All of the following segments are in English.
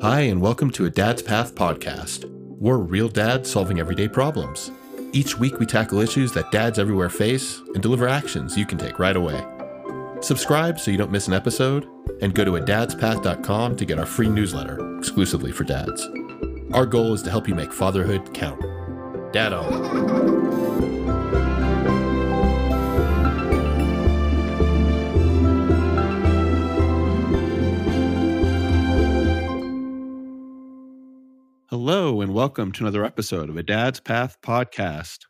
Hi, and welcome to a Dad's Path podcast. We're real dads solving everyday problems. Each week, we tackle issues that dads everywhere face and deliver actions you can take right away. Subscribe so you don't miss an episode, and go to a to get our free newsletter exclusively for dads. Our goal is to help you make fatherhood count. Dad on. Welcome to another episode of a Dad's Path podcast.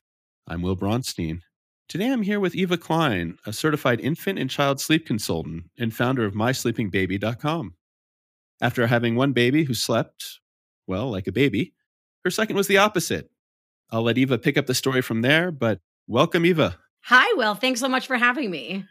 I'm Will Bronstein. Today I'm here with Eva Klein, a certified infant and child sleep consultant and founder of mysleepingbaby.com. After having one baby who slept, well, like a baby, her second was the opposite. I'll let Eva pick up the story from there, but welcome, Eva. Hi, Will. Thanks so much for having me.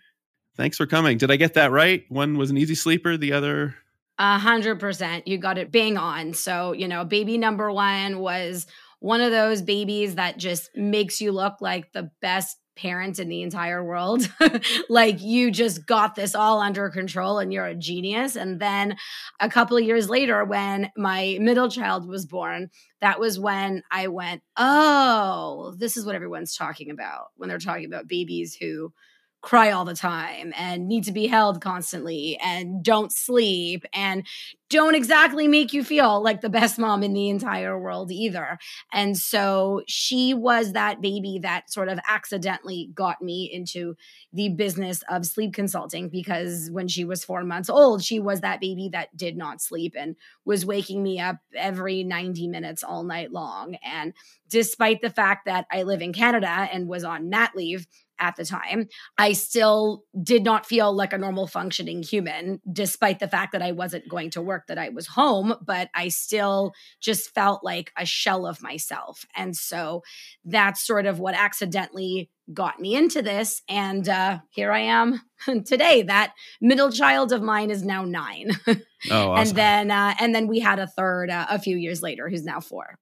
Thanks for coming. Did I get that right? One was an easy sleeper, the other A hundred percent. You got it bang on. So, you know, baby number one was one of those babies that just makes you look like the best parent in the entire world. like you just got this all under control and you're a genius. And then a couple of years later, when my middle child was born, that was when I went, oh, this is what everyone's talking about when they're talking about babies who cry all the time and need to be held constantly and don't sleep and don't exactly make you feel like the best mom in the entire world either. And so she was that baby that sort of accidentally got me into the business of sleep consulting because when she was four months old, she was that baby that did not sleep and was waking me up every 90 minutes all night long. And despite the fact that I live in Canada and was on mat leave, at the time, I still did not feel like a normal functioning human, despite the fact that I wasn't going to work, that I was home, but I still just felt like a shell of myself. And so that's sort of what accidentally got me into this. And uh, here I am today. That middle child of mine is now nine. Oh, awesome. and then uh, and then we had a third uh, a few years later who's now four.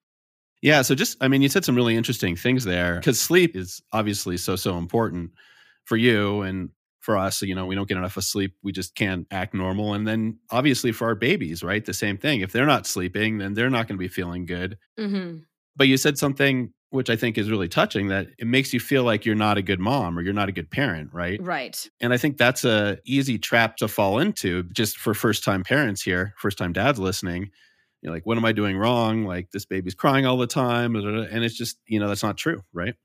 Yeah. So just, I mean, you said some really interesting things there because sleep is obviously so, so important for you and for us. You know, we don't get enough of sleep. We just can't act normal. And then obviously for our babies, right? The same thing. If they're not sleeping, then they're not going to be feeling good. Mm-hmm. But you said something which I think is really touching that it makes you feel like you're not a good mom or you're not a good parent, right? Right. And I think that's a easy trap to fall into just for first time parents here, first time dads listening know, like, what am I doing wrong? Like, this baby's crying all the time. And it's just, you know, that's not true, right?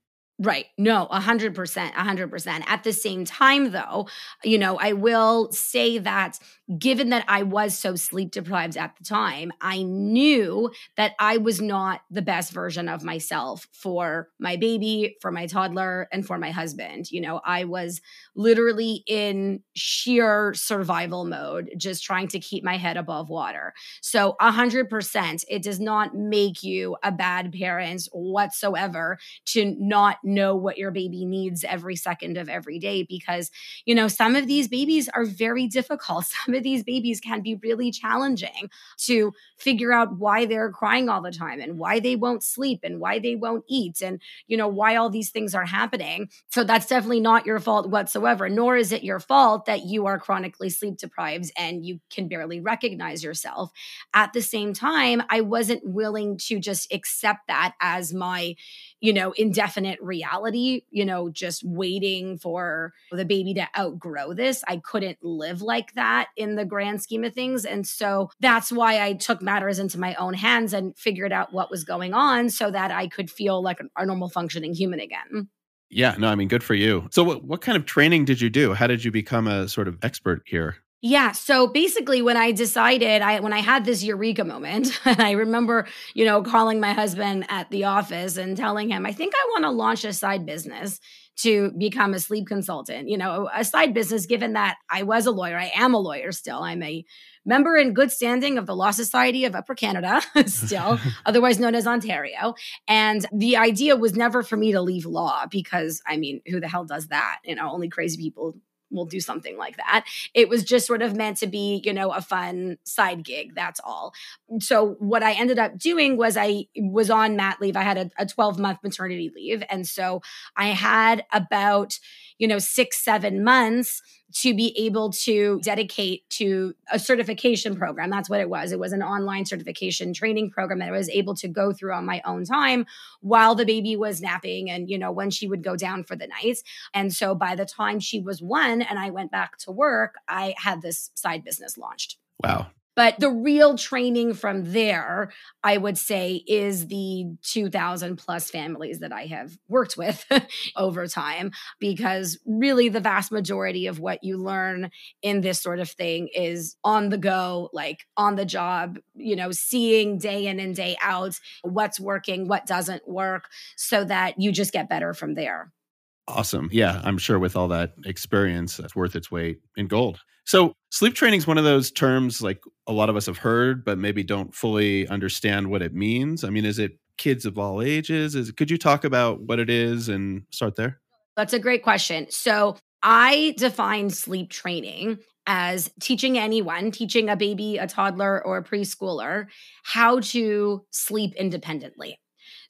Right. No, a hundred percent, a hundred percent. At the same time, though, you know, I will say that given that I was so sleep deprived at the time, I knew that I was not the best version of myself for my baby, for my toddler, and for my husband. You know, I was literally in sheer survival mode, just trying to keep my head above water. So, a hundred percent, it does not make you a bad parent whatsoever to not know what your baby needs every second of every day because, you know, some of these babies are very difficult. Some these babies can be really challenging to figure out why they're crying all the time and why they won't sleep and why they won't eat and, you know, why all these things are happening. So that's definitely not your fault whatsoever, nor is it your fault that you are chronically sleep deprived and you can barely recognize yourself. At the same time, I wasn't willing to just accept that as my, you know, indefinite reality, you know, just waiting for the baby to outgrow this. I couldn't live like that in the grand scheme of things. And so that's why I took matters into my own hands and figured out what was going on so that I could feel like a normal functioning human again. Yeah, no, I mean, good for you. So, what, what kind of training did you do? How did you become a sort of expert here? Yeah. So basically, when I decided, I when I had this eureka moment, and I remember, you know, calling my husband at the office and telling him, I think I want to launch a side business to become a sleep consultant. You know, a side business, given that I was a lawyer, I am a lawyer still. I'm a member in good standing of the Law Society of Upper Canada, still, otherwise known as Ontario. And the idea was never for me to leave law because, I mean, who the hell does that? You know, only crazy people we'll do something like that. It was just sort of meant to be, you know, a fun side gig. That's all. So what I ended up doing was I was on mat leave. I had a 12 month maternity leave. And so I had about, you know, six, seven months to be able to dedicate to a certification program. That's what it was. It was an online certification training program that I was able to go through on my own time while the baby was napping and, you know, when she would go down for the night. And so by the time she was one and I went back to work, I had this side business launched. Wow. But the real training from there, I would say, is the 2000 plus families that I have worked with over time, because really the vast majority of what you learn in this sort of thing is on the go, like on the job, you know, seeing day in and day out what's working, what doesn't work, so that you just get better from there. Awesome. Yeah, I'm sure with all that experience, that's worth its weight in gold. So, sleep training is one of those terms like a lot of us have heard, but maybe don't fully understand what it means. I mean, is it kids of all ages? Is could you talk about what it is and start there? That's a great question. So, I define sleep training as teaching anyone, teaching a baby, a toddler, or a preschooler how to sleep independently.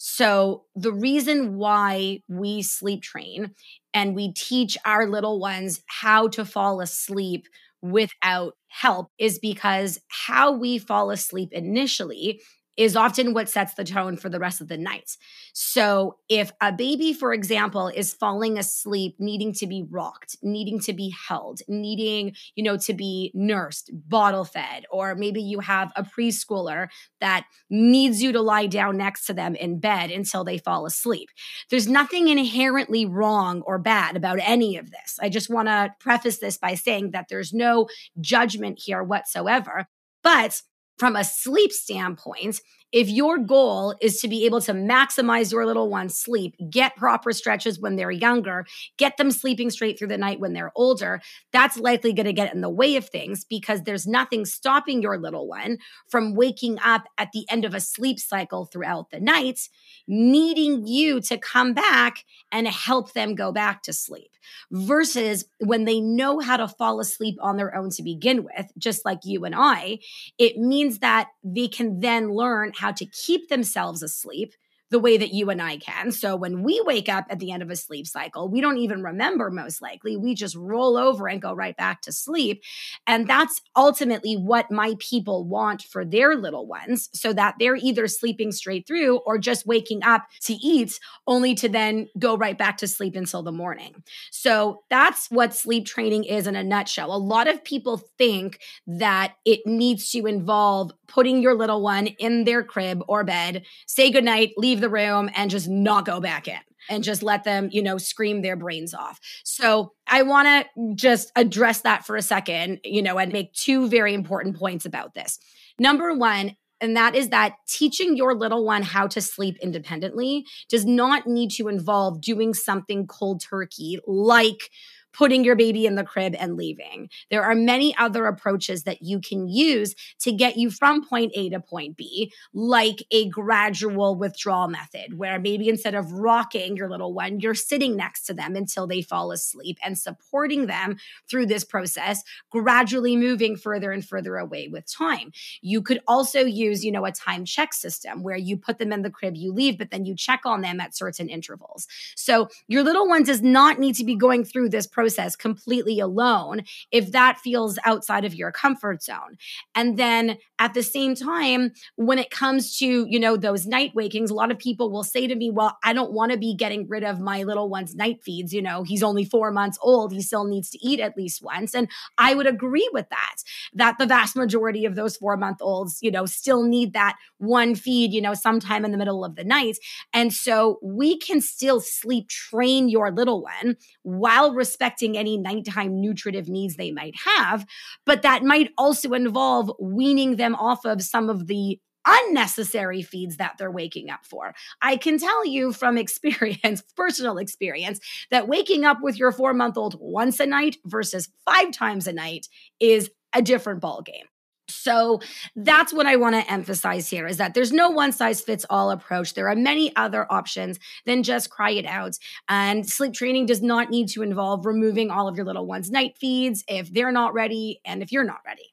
So, the reason why we sleep train and we teach our little ones how to fall asleep without help is because how we fall asleep initially is often what sets the tone for the rest of the night. So, if a baby, for example, is falling asleep, needing to be rocked, needing to be held, needing, you know, to be nursed, bottle fed, or maybe you have a preschooler that needs you to lie down next to them in bed until they fall asleep. There's nothing inherently wrong or bad about any of this. I just want to preface this by saying that there's no judgment here whatsoever. But from a sleep standpoint, if your goal is to be able to maximize your little one's sleep, get proper stretches when they're younger, get them sleeping straight through the night when they're older, that's likely going to get in the way of things because there's nothing stopping your little one from waking up at the end of a sleep cycle throughout the night, needing you to come back and help them go back to sleep. Versus when they know how to fall asleep on their own to begin with, just like you and I, it means that they can then learn how to keep themselves asleep the way that you and I can. So when we wake up at the end of a sleep cycle, we don't even remember most likely. We just roll over and go right back to sleep. And that's ultimately what my people want for their little ones so that they're either sleeping straight through or just waking up to eat only to then go right back to sleep until the morning. So that's what sleep training is in a nutshell. A lot of people think that it needs to involve putting your little one in their crib or bed, say goodnight, leave leave the room and just not go back in and just let them, you know, scream their brains off. So I want to just address that for a second, you know, and make two very important points about this. Number one, and that is that teaching your little one how to sleep independently does not need to involve doing something cold turkey like putting your baby in the crib and leaving. There are many other approaches that you can use to get you from point A to point B, like a gradual withdrawal method, where maybe instead of rocking your little one, you're sitting next to them until they fall asleep and supporting them through this process, gradually moving further and further away with time. You could also use, you know, a time check system where you put them in the crib, you leave, but then you check on them at certain intervals. So your little one does not need to be going through this process process completely alone if that feels outside of your comfort zone. And then at the same time, when it comes to, you know, those night wakings, a lot of people will say to me, well, I don't want to be getting rid of my little one's night feeds. You know, he's only four months old. He still needs to eat at least once. And I would agree with that, that the vast majority of those four month olds, you know, still need that one feed, you know, sometime in the middle of the night. And so we can still sleep train your little one while respecting respecting any nighttime nutritive needs they might have. But that might also involve weaning them off of some of the unnecessary feeds that they're waking up for. I can tell you from experience, personal experience, that waking up with your four month old once a night versus five times a night is a different ballgame. So that's what I want to emphasize here is that there's no one size fits all approach. There are many other options than just cry it out. And sleep training does not need to involve removing all of your little ones' night feeds if they're not ready and if you're not ready.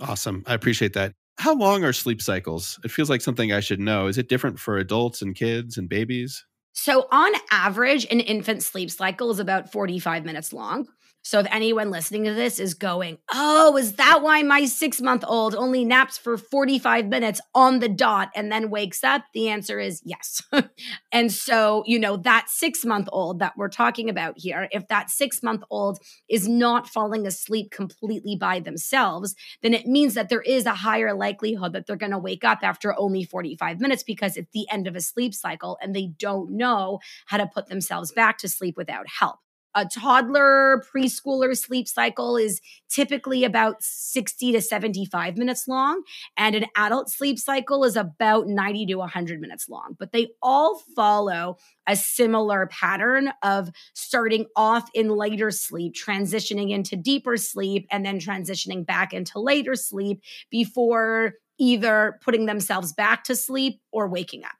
Awesome. I appreciate that. How long are sleep cycles? It feels like something I should know. Is it different for adults and kids and babies? So, on average, an infant sleep cycle is about 45 minutes long. So if anyone listening to this is going, oh, is that why my six month old only naps for 45 minutes on the dot and then wakes up? The answer is yes. and so, you know, that six month old that we're talking about here, if that six month old is not falling asleep completely by themselves, then it means that there is a higher likelihood that they're going to wake up after only 45 minutes because it's the end of a sleep cycle and they don't know how to put themselves back to sleep without help a toddler preschooler sleep cycle is typically about 60 to 75 minutes long and an adult sleep cycle is about 90 to 100 minutes long. But they all follow a similar pattern of starting off in lighter sleep transitioning into deeper sleep and then transitioning back into later sleep before either putting themselves back to sleep or waking up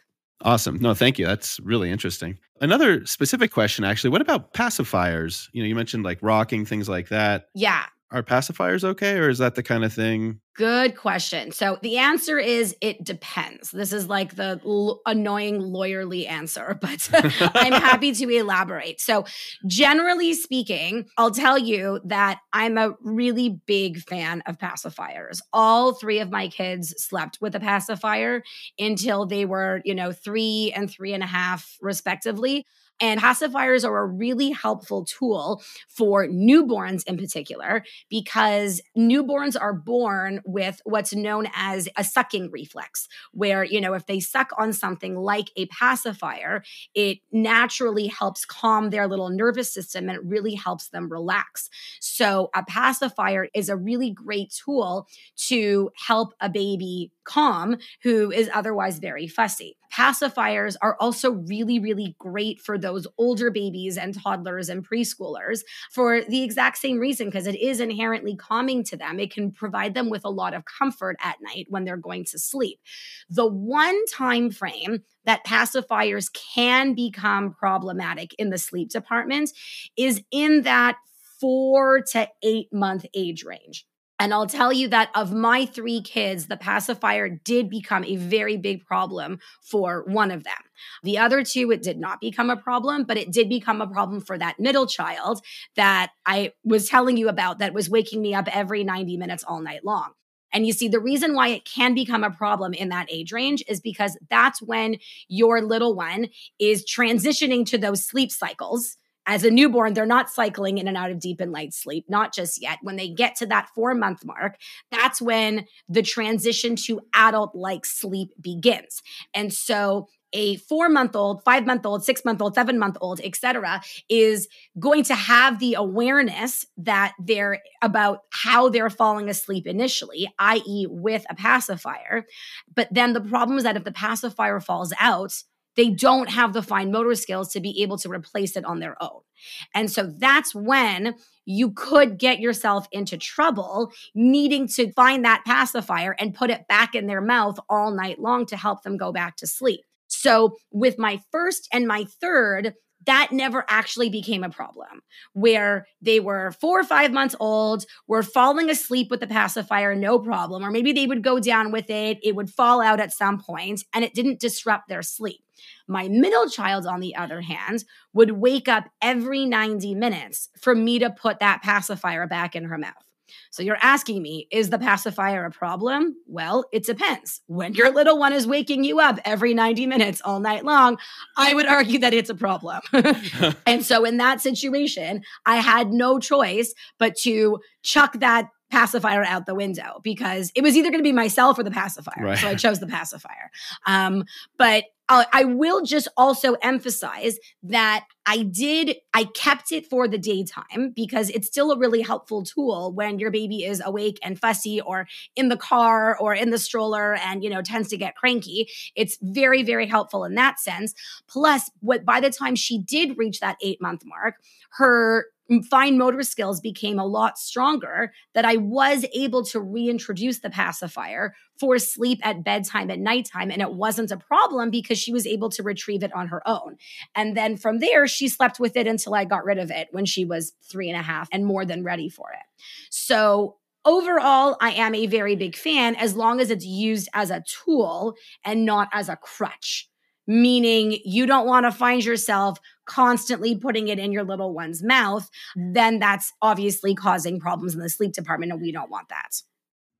Awesome. No, thank you. That's really interesting. Another specific question, actually. What about pacifiers? You know, you mentioned like rocking, things like that. Yeah. Are pacifiers okay, or is that the kind of thing Good question. So the answer is it depends. This is like the l- annoying lawyerly answer, but I'm happy to elaborate. So, generally speaking, I'll tell you that I'm a really big fan of pacifiers. All three of my kids slept with a pacifier until they were, you know, three and three and a half, respectively. And pacifiers are a really helpful tool for newborns in particular, because newborns are born with what's known as a sucking reflex, where, you know, if they suck on something like a pacifier, it naturally helps calm their little nervous system and it really helps them relax. So, a pacifier is a really great tool to help a baby calm who is otherwise very fussy. Pacifiers are also really, really great for those older babies and toddlers and preschoolers for the exact same reason, because it is inherently calming to them. It can provide them with a lot of comfort at night when they're going to sleep. The one time frame that pacifiers can become problematic in the sleep department is in that four to eight month age range. And I'll tell you that of my three kids, the pacifier did become a very big problem for one of them. The other two, it did not become a problem, but it did become a problem for that middle child that I was telling you about that was waking me up every 90 minutes all night long. And you see, the reason why it can become a problem in that age range is because that's when your little one is transitioning to those sleep cycles as a newborn, they're not cycling in and out of deep and light sleep, not just yet. When they get to that four month mark, that's when the transition to adult like sleep begins. And so a four month old, five month old, six month old, seven month old, etc., is going to have the awareness that they're about how they're falling asleep initially, i.e., with a pacifier. But then the problem is that if the pacifier falls out, they don't have the fine motor skills to be able to replace it on their own. And so that's when you could get yourself into trouble needing to find that pacifier and put it back in their mouth all night long to help them go back to sleep. So, with my first and my third, that never actually became a problem where they were four or five months old, were falling asleep with the pacifier, no problem. Or maybe they would go down with it, it would fall out at some point, and it didn't disrupt their sleep. My middle child, on the other hand, would wake up every 90 minutes for me to put that pacifier back in her mouth. So you're asking me, is the pacifier a problem? Well, it depends. When your little one is waking you up every 90 minutes all night long, I would argue that it's a problem. and so in that situation, I had no choice but to chuck that pacifier out the window because it was either going to be myself or the pacifier. Right. So I chose the pacifier. Um, but uh, I will just also emphasize that I did, I kept it for the daytime because it's still a really helpful tool when your baby is awake and fussy or in the car or in the stroller and, you know, tends to get cranky. It's very, very helpful in that sense. Plus, what by the time she did reach that eight month mark, her fine motor skills became a lot stronger that I was able to reintroduce the pacifier for sleep at bedtime at nighttime. And it wasn't a problem because she was able to retrieve it on her own. And then from there, she slept with it until I got rid of it when she was three and a half and more than ready for it. So overall, I am a very big fan as long as it's used as a tool and not as a crutch meaning you don't want to find yourself constantly putting it in your little one's mouth, then that's obviously causing problems in the sleep department, and we don't want that.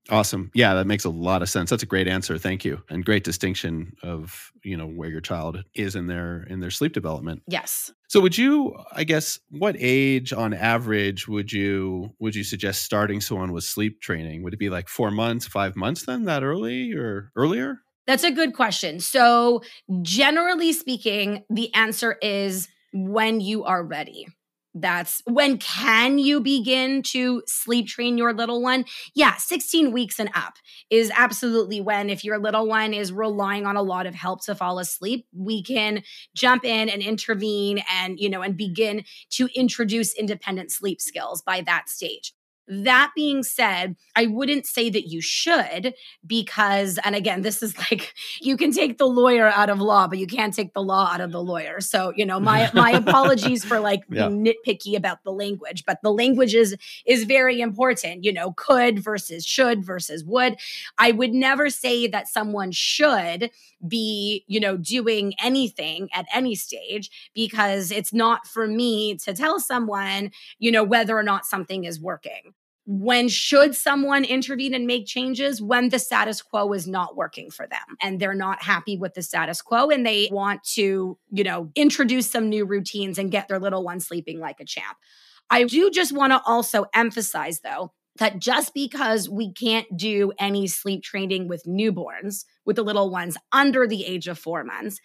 Awesome. Yeah, that makes a lot of sense. That's a great answer. Thank you. And great distinction of, you know, where your child is in their in their sleep development. Yes. So would you, I guess, what age on average would you would you suggest starting someone with sleep training? Would it be like 4 months, 5 months then that early or earlier? That's a good question. So, generally speaking, the answer is when you are ready. That's when can you begin to sleep train your little one? Yeah, 16 weeks and up is absolutely when, if your little one is relying on a lot of help to fall asleep, we can jump in and intervene and, you know, and begin to introduce independent sleep skills by that stage. That being said, I wouldn't say that you should because, and again, this is like you can take the lawyer out of law, but you can't take the law out of the lawyer. So, you know, my my apologies for like yeah. being nitpicky about the language, but the language is is very important. You know, could versus should versus would. I would never say that someone should be, you know, doing anything at any stage because it's not for me to tell someone, you know, whether or not something is working. When should someone intervene and make changes? When the status quo is not working for them and they're not happy with the status quo and they want to you know introduce some new routines and get their little one sleeping like a champ. I do just want to also emphasize though that just because we can't do any sleep training with newborns, with the little ones under the age of four months,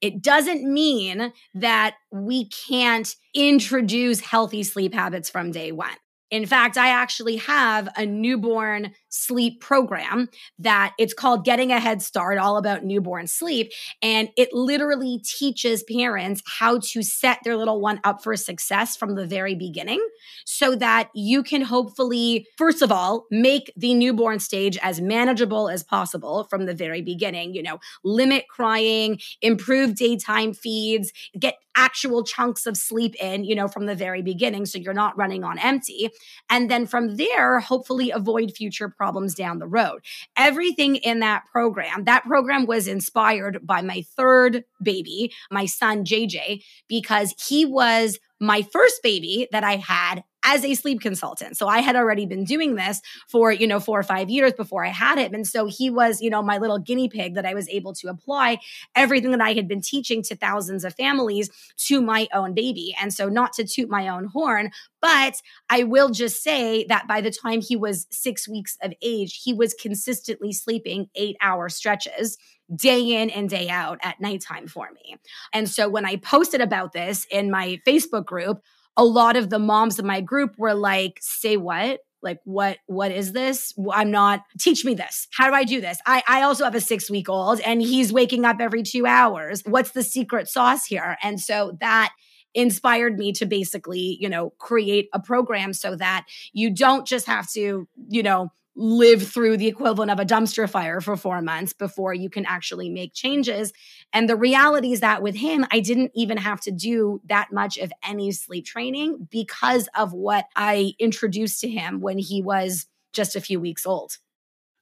it doesn't mean that we can't introduce healthy sleep habits from day one. In fact, I actually have a newborn sleep program that it's called Getting a Head Start, all about newborn sleep. And it literally teaches parents how to set their little one up for success from the very beginning so that you can hopefully, first of all, make the newborn stage as manageable as possible from the very beginning. You know, limit crying, improve daytime feeds, get actual chunks of sleep in, you know, from the very beginning. So you're not running on empty. And then from there, hopefully avoid future problems down the road. Everything in that program, that program was inspired by my third baby, my son JJ, because he was my first baby that I had as a sleep consultant. So I had already been doing this for, you know, four or five years before I had him. And so he was, you know, my little guinea pig that I was able to apply everything that I had been teaching to thousands of families to my own baby. And so not to toot my own horn, but I will just say that by the time he was six weeks of age, he was consistently sleeping eight hour stretches day in and day out at nighttime for me. And so when I posted about this in my Facebook group, a lot of the moms in my group were like, say what? Like what what is this? I'm not teach me this. How do I do this? I, I also have a six week old and he's waking up every two hours. What's the secret sauce here? And so that inspired me to basically, you know, create a program so that you don't just have to, you know, live through the equivalent of a dumpster fire for four months before you can actually make changes. And the reality is that with him, I didn't even have to do that much of any sleep training because of what I introduced to him when he was just a few weeks old.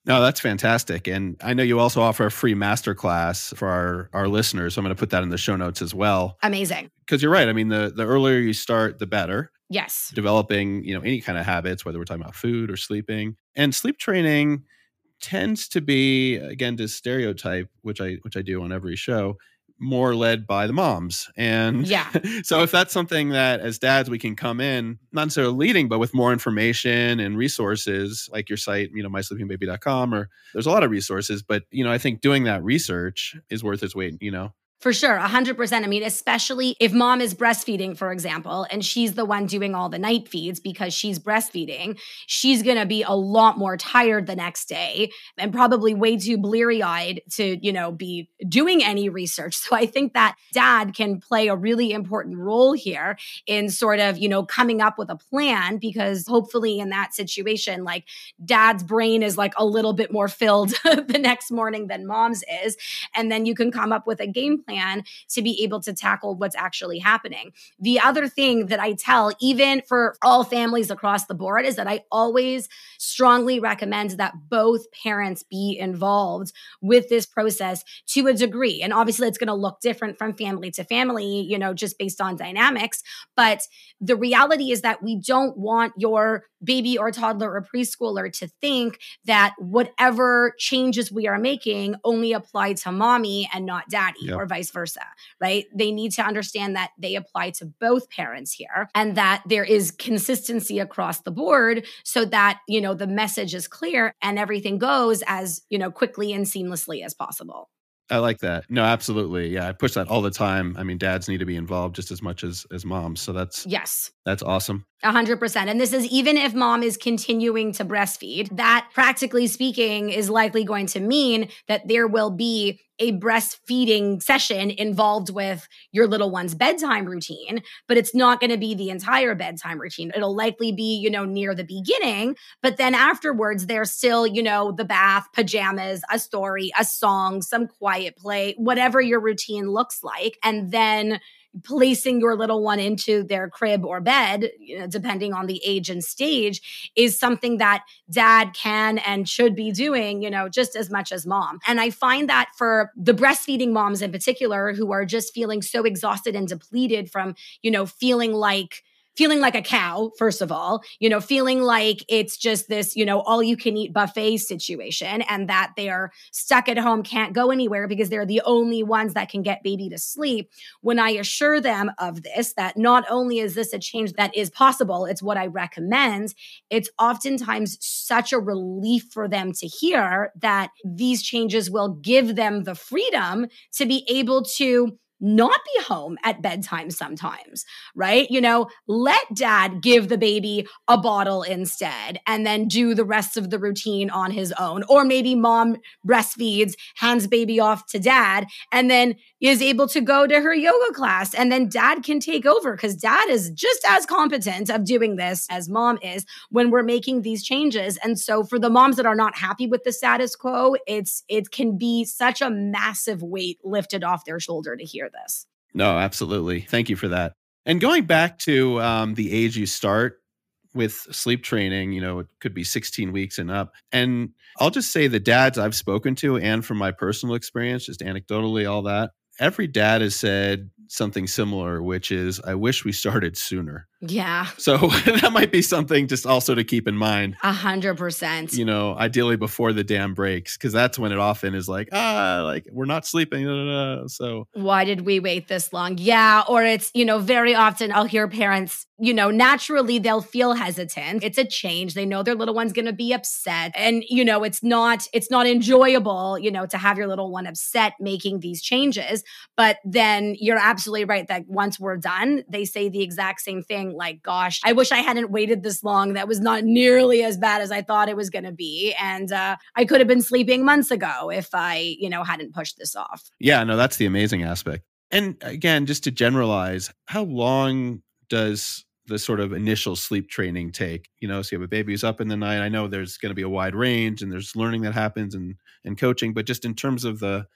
No, that's fantastic. And I know you also offer a free masterclass for our, our listeners. So I'm going to put that in the show notes as well. Amazing. Because you're right. I mean, the, the earlier you start, the better. Yes. Developing, you know, any kind of habits, whether we're talking about food or sleeping. And sleep training tends to be, again, to stereotype, which I which I do on every show, more led by the moms. And yeah. so if that's something that as dads we can come in, not necessarily leading, but with more information and resources like your site, you know, mysleepingbaby.com or there's a lot of resources, but you know, I think doing that research is worth its weight, you know. For sure, 100%. I mean, especially if mom is breastfeeding, for example, and she's the one doing all the night feeds because she's breastfeeding, she's going to be a lot more tired the next day and probably way too bleary eyed to, you know, be doing any research. So I think that dad can play a really important role here in sort of, you know, coming up with a plan because hopefully in that situation, like dad's brain is like a little bit more filled the next morning than mom's is. And then you can come up with a game plan plan to be able to tackle what's actually happening. The other thing that I tell, even for all families across the board, is that I always strongly recommend that both parents be involved with this process to a degree. And obviously, it's going to look different from family to family, you know, just based on dynamics. But the reality is that we don't want your baby or toddler or preschooler to think that whatever changes we are making only apply to mommy and not daddy yep. or vice versa, right? They need to understand that they apply to both parents here and that there is consistency across the board so that, you know, the message is clear and everything goes as, you know, quickly and seamlessly as possible. I like that. No, absolutely. Yeah, I push that all the time. I mean, dads need to be involved just as much as as moms. So that's Yes. That's awesome. A hundred percent. And this is even if mom is continuing to breastfeed, that practically speaking is likely going to mean that there will be a breastfeeding session involved with your little one's bedtime routine, but it's not going to be the entire bedtime routine. It'll likely be, you know, near the beginning, but then afterwards, there's still, you know, the bath, pajamas, a story, a song, some quiet play, whatever your routine looks like. And then placing your little one into their crib or bed, you know, depending on the age and stage, is something that dad can and should be doing, you know, just as much as mom. And I find that for the breastfeeding moms in particular who are just feeling so exhausted and depleted from, you know, feeling like, feeling like a cow, first of all, you know, feeling like it's just this, you know, all you can eat buffet situation and that they are stuck at home, can't go anywhere because they're the only ones that can get baby to sleep. When I assure them of this, that not only is this a change that is possible, it's what I recommend, it's oftentimes such a relief for them to hear that these changes will give them the freedom to be able to not be home at bedtime sometimes, right? You know, let dad give the baby a bottle instead and then do the rest of the routine on his own. Or maybe mom breastfeeds, hands baby off to dad, and then is able to go to her yoga class. And then dad can take over because dad is just as competent of doing this as mom is when we're making these changes. And so for the moms that are not happy with the status quo, it's it can be such a massive weight lifted off their shoulder to hear this. No, absolutely. Thank you for that. And going back to um, the age you start with sleep training, you know, it could be 16 weeks and up. And I'll just say the dads I've spoken to, and from my personal experience, just anecdotally, all that, every dad has said something similar, which is, I wish we started sooner. Yeah. So that might be something just also to keep in mind. A hundred percent. You know, ideally before the dam breaks, because that's when it often is like, ah, like we're not sleeping. So why did we wait this long? Yeah. Or it's, you know, very often I'll hear parents, you know, naturally they'll feel hesitant. It's a change. They know their little one's gonna be upset. And, you know, it's not, it's not enjoyable, you know, to have your little one upset making these changes. But then you're absolutely right that once we're done, they say the exact same thing like, gosh, I wish I hadn't waited this long. That was not nearly as bad as I thought it was going to be. And uh, I could have been sleeping months ago if I, you know, hadn't pushed this off. Yeah, no, that's the amazing aspect. And again, just to generalize, how long does the sort of initial sleep training take? You know, so you have a baby who's up in the night. I know there's going to be a wide range and there's learning that happens and and coaching, but just in terms of the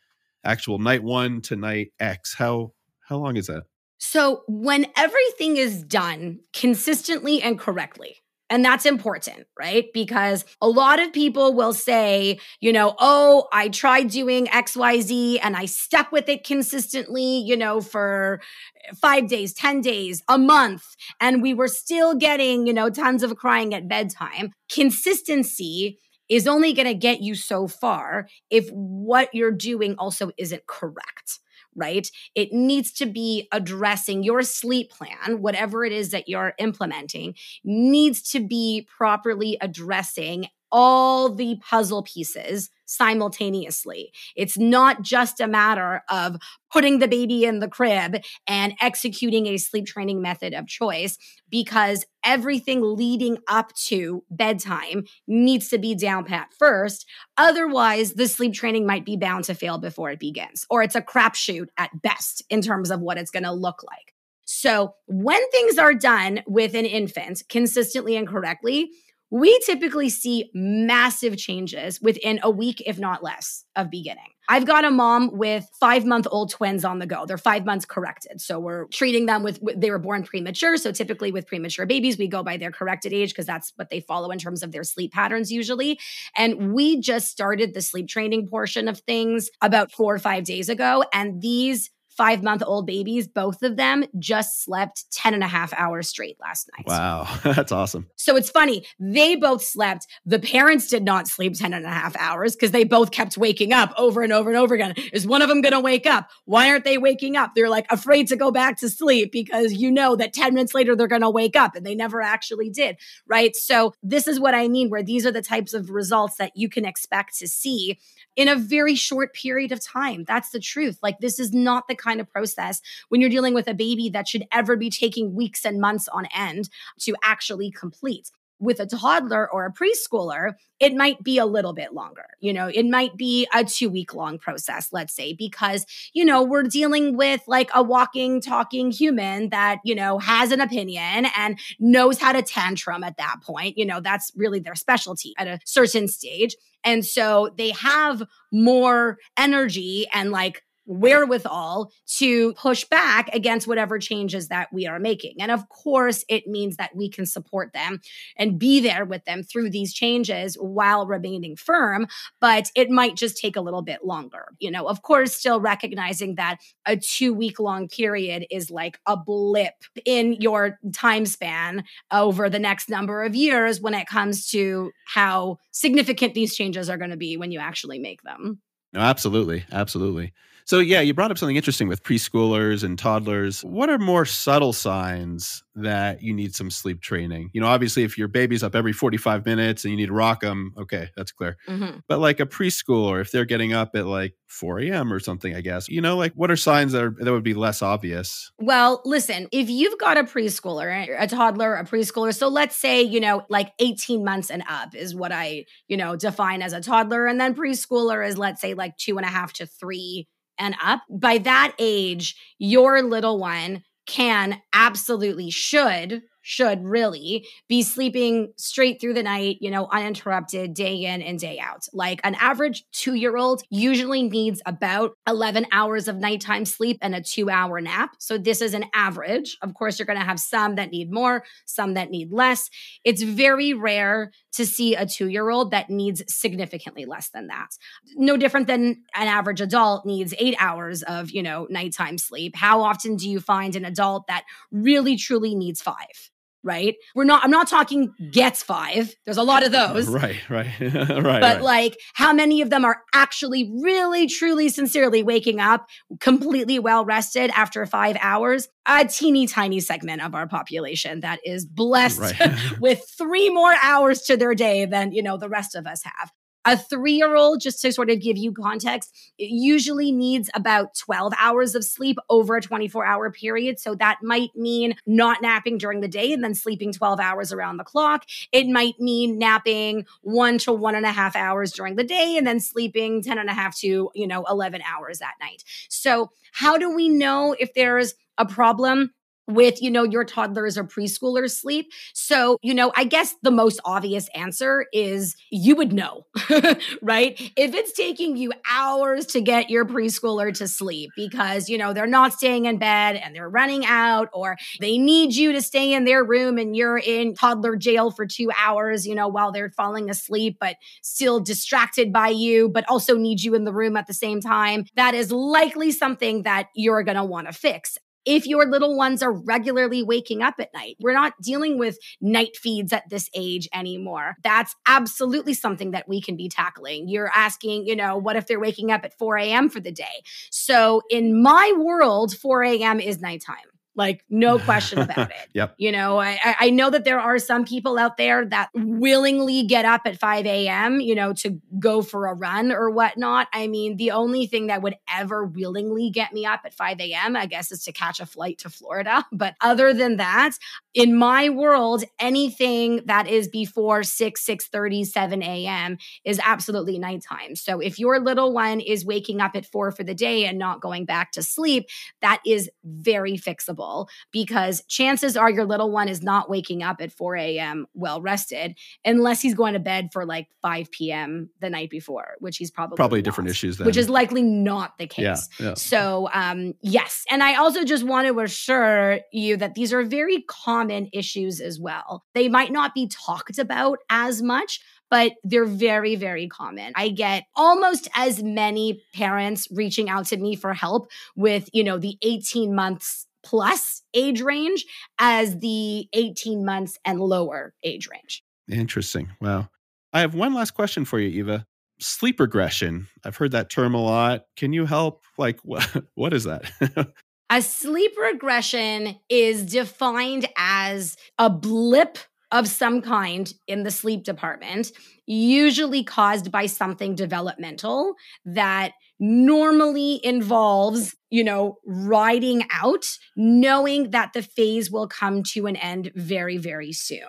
actual night one to night X, how how long is that? So, when everything is done consistently and correctly, and that's important, right? Because a lot of people will say, you know, oh, I tried doing XYZ and I stuck with it consistently, you know, for five days, 10 days, a month, and we were still getting, you know, tons of crying at bedtime. Consistency is only going to get you so far if what you're doing also isn't correct right? It needs to be addressing your sleep plan, whatever it is that you're implementing, needs to be properly addressing all the puzzle pieces simultaneously. It's not just a matter of putting the baby in the crib and executing a sleep training method of choice because everything leading up to bedtime needs to be down pat first. Otherwise, the sleep training might be bound to fail before it begins, or it's a crapshoot at best in terms of what it's going to look like. So, when things are done with an infant consistently and correctly, we typically see massive changes within a week, if not less, of beginning. I've got a mom with five month old twins on the go. They're five months corrected. So we're treating them with, they were born premature. So typically with premature babies, we go by their corrected age because that's what they follow in terms of their sleep patterns usually. And we just started the sleep training portion of things about four or five days ago. And these five month old babies, both of them just slept 10 and a half hours straight last night. Wow. That's awesome. So it's funny. They both slept. The parents did not sleep 10 and a half hours because they both kept waking up over and over and over again. Is one of them going to wake up? Why aren't they waking up? They're like afraid to go back to sleep because you know that 10 minutes later they're going to wake up and they never actually did. Right. So this is what I mean, where these are the types of results that you can expect to see in a very short period of time. That's the truth. Like, this is not the kind of process when you're dealing with a baby that should ever be taking weeks and months on end to actually complete with a toddler or a preschooler, it might be a little bit longer. You know, it might be a two week long process, let's say, because, you know, we're dealing with like a walking, talking human that, you know, has an opinion and knows how to tantrum at that point. You know, that's really their specialty at a certain stage. And so they have more energy and like wherewithal to push back against whatever changes that we are making. And of course, it means that we can support them and be there with them through these changes while remaining firm, but it might just take a little bit longer. You know, of course, still recognizing that a two week long period is like a blip in your time span over the next number of years when it comes to how significant these changes are going to be when you actually make them. No, absolutely. Absolutely. So, yeah, you brought up something interesting with preschoolers and toddlers. What are more subtle signs that you need some sleep training? You know, obviously, if your baby's up every 45 minutes and you need to rock them, okay, that's clear. Mm-hmm. But like a preschooler, if they're getting up at like 4 a.m. or something, I guess, you know, like what are signs that, are, that would be less obvious? Well, listen, if you've got a preschooler, a toddler, a preschooler, so let's say, you know, like 18 months and up is what I, you know, define as a toddler. And then preschooler is, let's say, like two and a half to three and up, by that age, your little one can absolutely should should really be sleeping straight through the night, you know, uninterrupted day in and day out. Like an average two year old usually needs about 11 hours of nighttime sleep and a two hour nap. So this is an average. Of course, you're going to have some that need more, some that need less. It's very rare to see a two year old that needs significantly less than that. No different than an average adult needs eight hours of, you know, nighttime sleep. How often do you find an adult that really truly needs five? Right? We're not, I'm not talking gets five. There's a lot of those. Right, right, right. But right. like, how many of them are actually really, truly, sincerely waking up completely well rested after five hours? A teeny tiny segment of our population that is blessed right. with three more hours to their day than, you know, the rest of us have. A three year old, just to sort of give you context, usually needs about 12 hours of sleep over a 24 hour period. So that might mean not napping during the day and then sleeping 12 hours around the clock. It might mean napping one to one and a half hours during the day and then sleeping 10 and a half to, you know, 11 hours at night. So, how do we know if there's a problem with you know your toddlers or preschoolers sleep. So you know i guess the most obvious answer is you would know right? If it's taking you hours to get your preschooler to sleep because you know they're not staying in bed and they're running out or they need you to stay in their room and you're in toddler jail for 2 hours you know while they're falling asleep but still distracted by you but also need you in the room at the same time that is likely something that you're going to want to fix if your little ones are regularly waking up at night. We're not dealing with night feeds at this age anymore. That's absolutely something that we can be tackling. You're asking, you know, what if they're waking up at 4 a.m. for the day? So in my world, 4 a.m. is nighttime Like, no question about it. yep. You know, I, I know that there are some people out there that willingly get up at 5 a.m., you know, to go for a run or whatnot. I mean, the only thing that would ever willingly get me up at 5 a.m., I guess, is to catch a flight to Florida. But other than that, in my world, anything that is before 6, 6 30, 7 a.m. is absolutely nighttime. So if your little one is waking up at four for the day and not going back to sleep, that is very fixable because chances are your little one is not waking up at 4 a.m. well rested unless he's going to bed for like 5 p.m. the night before, which he's probably probably not, different issues then. which is likely not the case. Yeah, yeah. So um, yes, and I also just want to assure you that these are very common issues as well. They might not be talked about as much, but they're very, very common. I get almost as many parents reaching out to me for help with, you know, the 18 months plus age range as the 18 months and lower age range. Interesting. Wow. I have one last question for you, Eva. Sleep regression. I've heard that term a lot. Can you help? Like, what is that? a sleep regression is defined as a blip of some kind in the sleep department, usually caused by something developmental that normally involves, you know, riding out, knowing that the phase will come to an end very, very soon.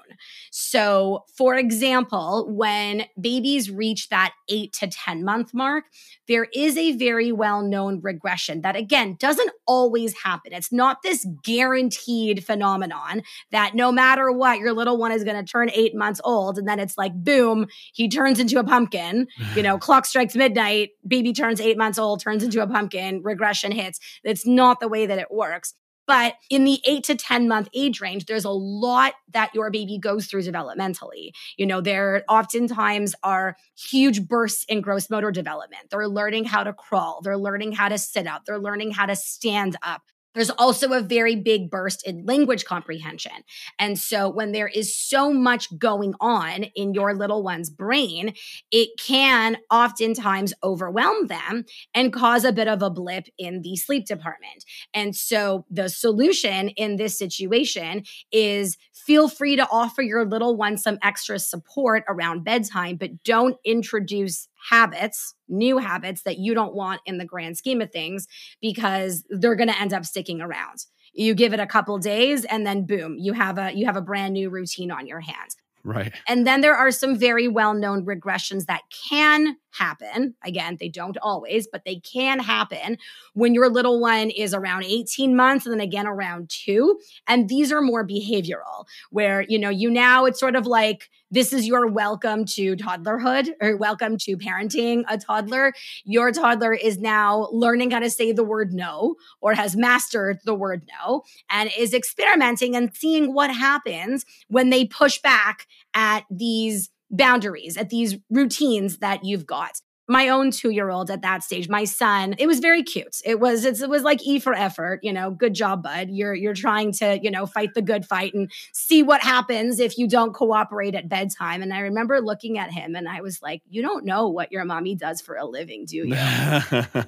So, for example, when babies reach that eight to 10 month mark, there is a very well known regression that, again, doesn't always happen. It's not this guaranteed phenomenon that no matter what, your little one is going to turn eight months old. And then it's like, boom, he turns into a pumpkin. You know, clock strikes midnight, baby turns eight months old, turns into a pumpkin, regression hits. It's not the way that it works. But in the eight to 10 month age range, there's a lot that your baby goes through developmentally. You know, there oftentimes are huge bursts in gross motor development. They're learning how to crawl, they're learning how to sit up, they're learning how to stand up. There's also a very big burst in language comprehension. And so, when there is so much going on in your little one's brain, it can oftentimes overwhelm them and cause a bit of a blip in the sleep department. And so, the solution in this situation is feel free to offer your little one some extra support around bedtime, but don't introduce habits, new habits that you don't want in the grand scheme of things because they're going to end up sticking around. You give it a couple days and then boom, you have a you have a brand new routine on your hands. Right. And then there are some very well-known regressions that can happen. Again, they don't always, but they can happen when your little one is around 18 months and then again around 2. And these are more behavioral where, you know, you now it's sort of like this is your welcome to toddlerhood or welcome to parenting a toddler. Your toddler is now learning how to say the word no or has mastered the word no and is experimenting and seeing what happens when they push back at these boundaries, at these routines that you've got my own two year old at that stage, my son, it was very cute. It was it was like E for effort, you know, good job, bud. You're you're trying to, you know, fight the good fight and see what happens if you don't cooperate at bedtime. And I remember looking at him and I was like, you don't know what your mommy does for a living, do you?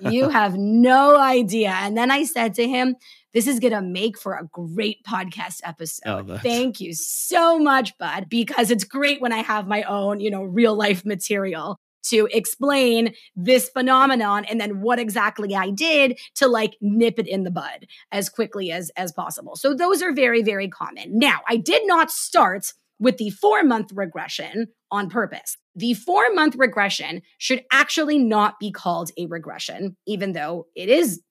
you have no idea. And then I said to him, this is going to make for a great podcast oh, episode. Oh, Thank you so much, bud, because it's great when I have my own, you know, real life material to explain this phenomenon and then what exactly I did to like nip it in the bud as quickly as as possible. So those are very very common. Now, I did not start with the 4 month regression on purpose. The 4 month regression should actually not be called a regression even though it is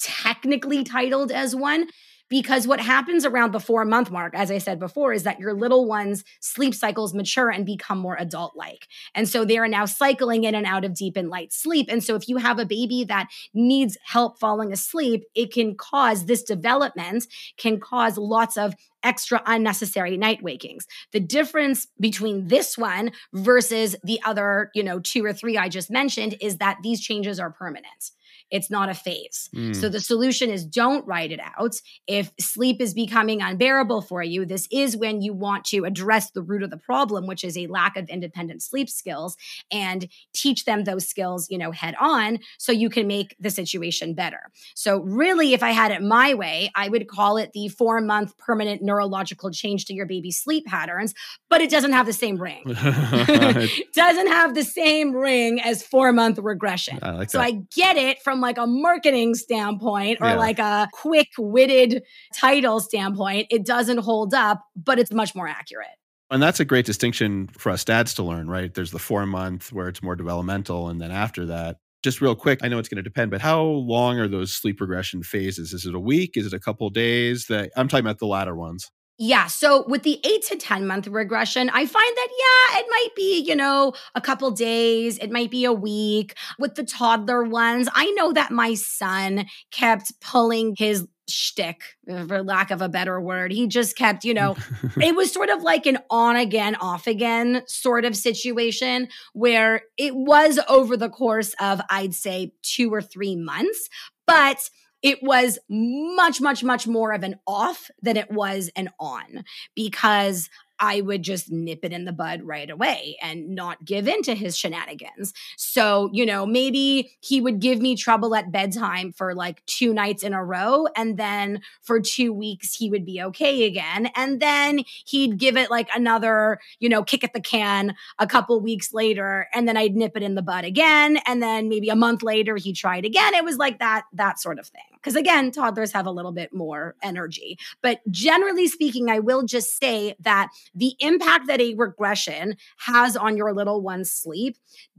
technically titled as one because what happens around the four month mark, as I said before, is that your little one's sleep cycles mature and become more adult like. And so they are now cycling in and out of deep and light sleep. And so if you have a baby that needs help falling asleep, it can cause this development, can cause lots of extra unnecessary night wakings. The difference between this one versus the other, you know, two or three I just mentioned is that these changes are permanent. It's not a phase. Mm. So the solution is don't write it out. If sleep is becoming unbearable for you, this is when you want to address the root of the problem, which is a lack of independent sleep skills and teach them those skills, you know, head on so you can make the situation better. So really if I had it my way, I would call it the 4 month permanent neurological change to your baby's sleep patterns, but it doesn't have the same ring. doesn't have the same ring as 4 month regression. I like so I get it from from like a marketing standpoint or yeah. like a quick witted title standpoint, it doesn't hold up, but it's much more accurate. And that's a great distinction for us dads to learn, right? There's the four month where it's more developmental. And then after that, just real quick, I know it's going to depend, but how long are those sleep regression phases? Is it a week? Is it a couple days? That I'm talking about the latter ones. Yeah. So with the eight to 10 month regression, I find that, yeah, it might be, you know, a couple days, it might be a week. With the toddler ones, I know that my son kept pulling his shtick, for lack of a better word. He just kept, you know, it was sort of like an on again, off again sort of situation where it was over the course of, I'd say, two or three months. But it was much, much, much more of an off than it was an on because I would just nip it in the bud right away and not give in to his shenanigans. So, you know, maybe he would give me trouble at bedtime for like two nights in a row. And then for two weeks, he would be okay again. And then he'd give it like another, you know, kick at the can a couple weeks later. And then I'd nip it in the bud again. And then maybe a month later, he tried again. It was like that, that sort of thing. Because again, toddlers have a little bit more energy. But generally speaking, I will just say that the impact that a regression has on your little one's sleep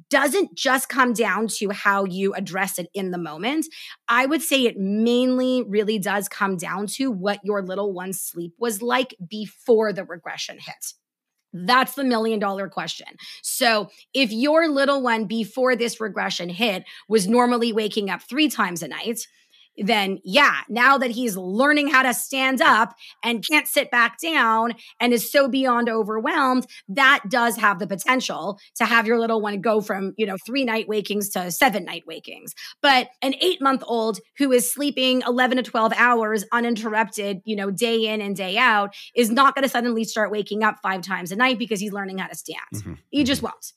doesn't just come down to how you address it in the moment. I would say it mainly really does come down to what your little one's sleep was like before the regression hit. That's the million dollar question. So, if your little one before this regression hit was normally waking up three times a night, then yeah, now that he's learning how to stand up and can't sit back down and is so beyond overwhelmed, that does have the potential to have your little one go from, you know, three night wakings to seven night wakings. But an eight month old who is sleeping 11 to 12 hours uninterrupted, you know, day in and day out is not going to suddenly start waking up five times a night because he's learning how to stand. Mm-hmm. He just mm-hmm. won't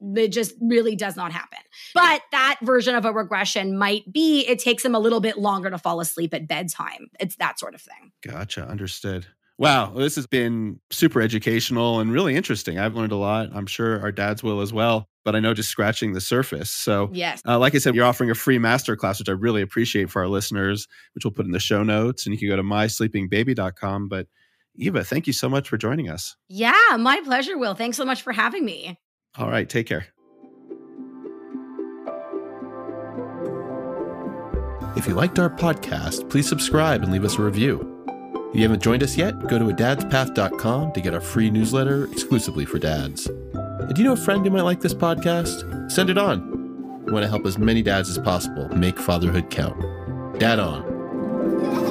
it just really does not happen. But that version of a regression might be it takes them a little bit longer to fall asleep at bedtime. It's that sort of thing. Gotcha. Understood. Wow, this has been super educational and really interesting. I've learned a lot. I'm sure our dads will as well, but I know just scratching the surface. So, yes, uh, like I said, you're offering a free masterclass, which I really appreciate for our listeners, which we'll put in the show notes. And you can go to mysleepingbaby.com. But Eva, thank you so much for joining us. Yeah, my pleasure, Will. Thanks so much for having me. All right. Take care. If you liked our podcast, please subscribe and leave us a review. If you haven't joined us yet, go to adadspath.com to get our free newsletter exclusively for dads. And do you know a friend who might like this podcast? Send it on. We want to help as many dads as possible make fatherhood count. Dad on.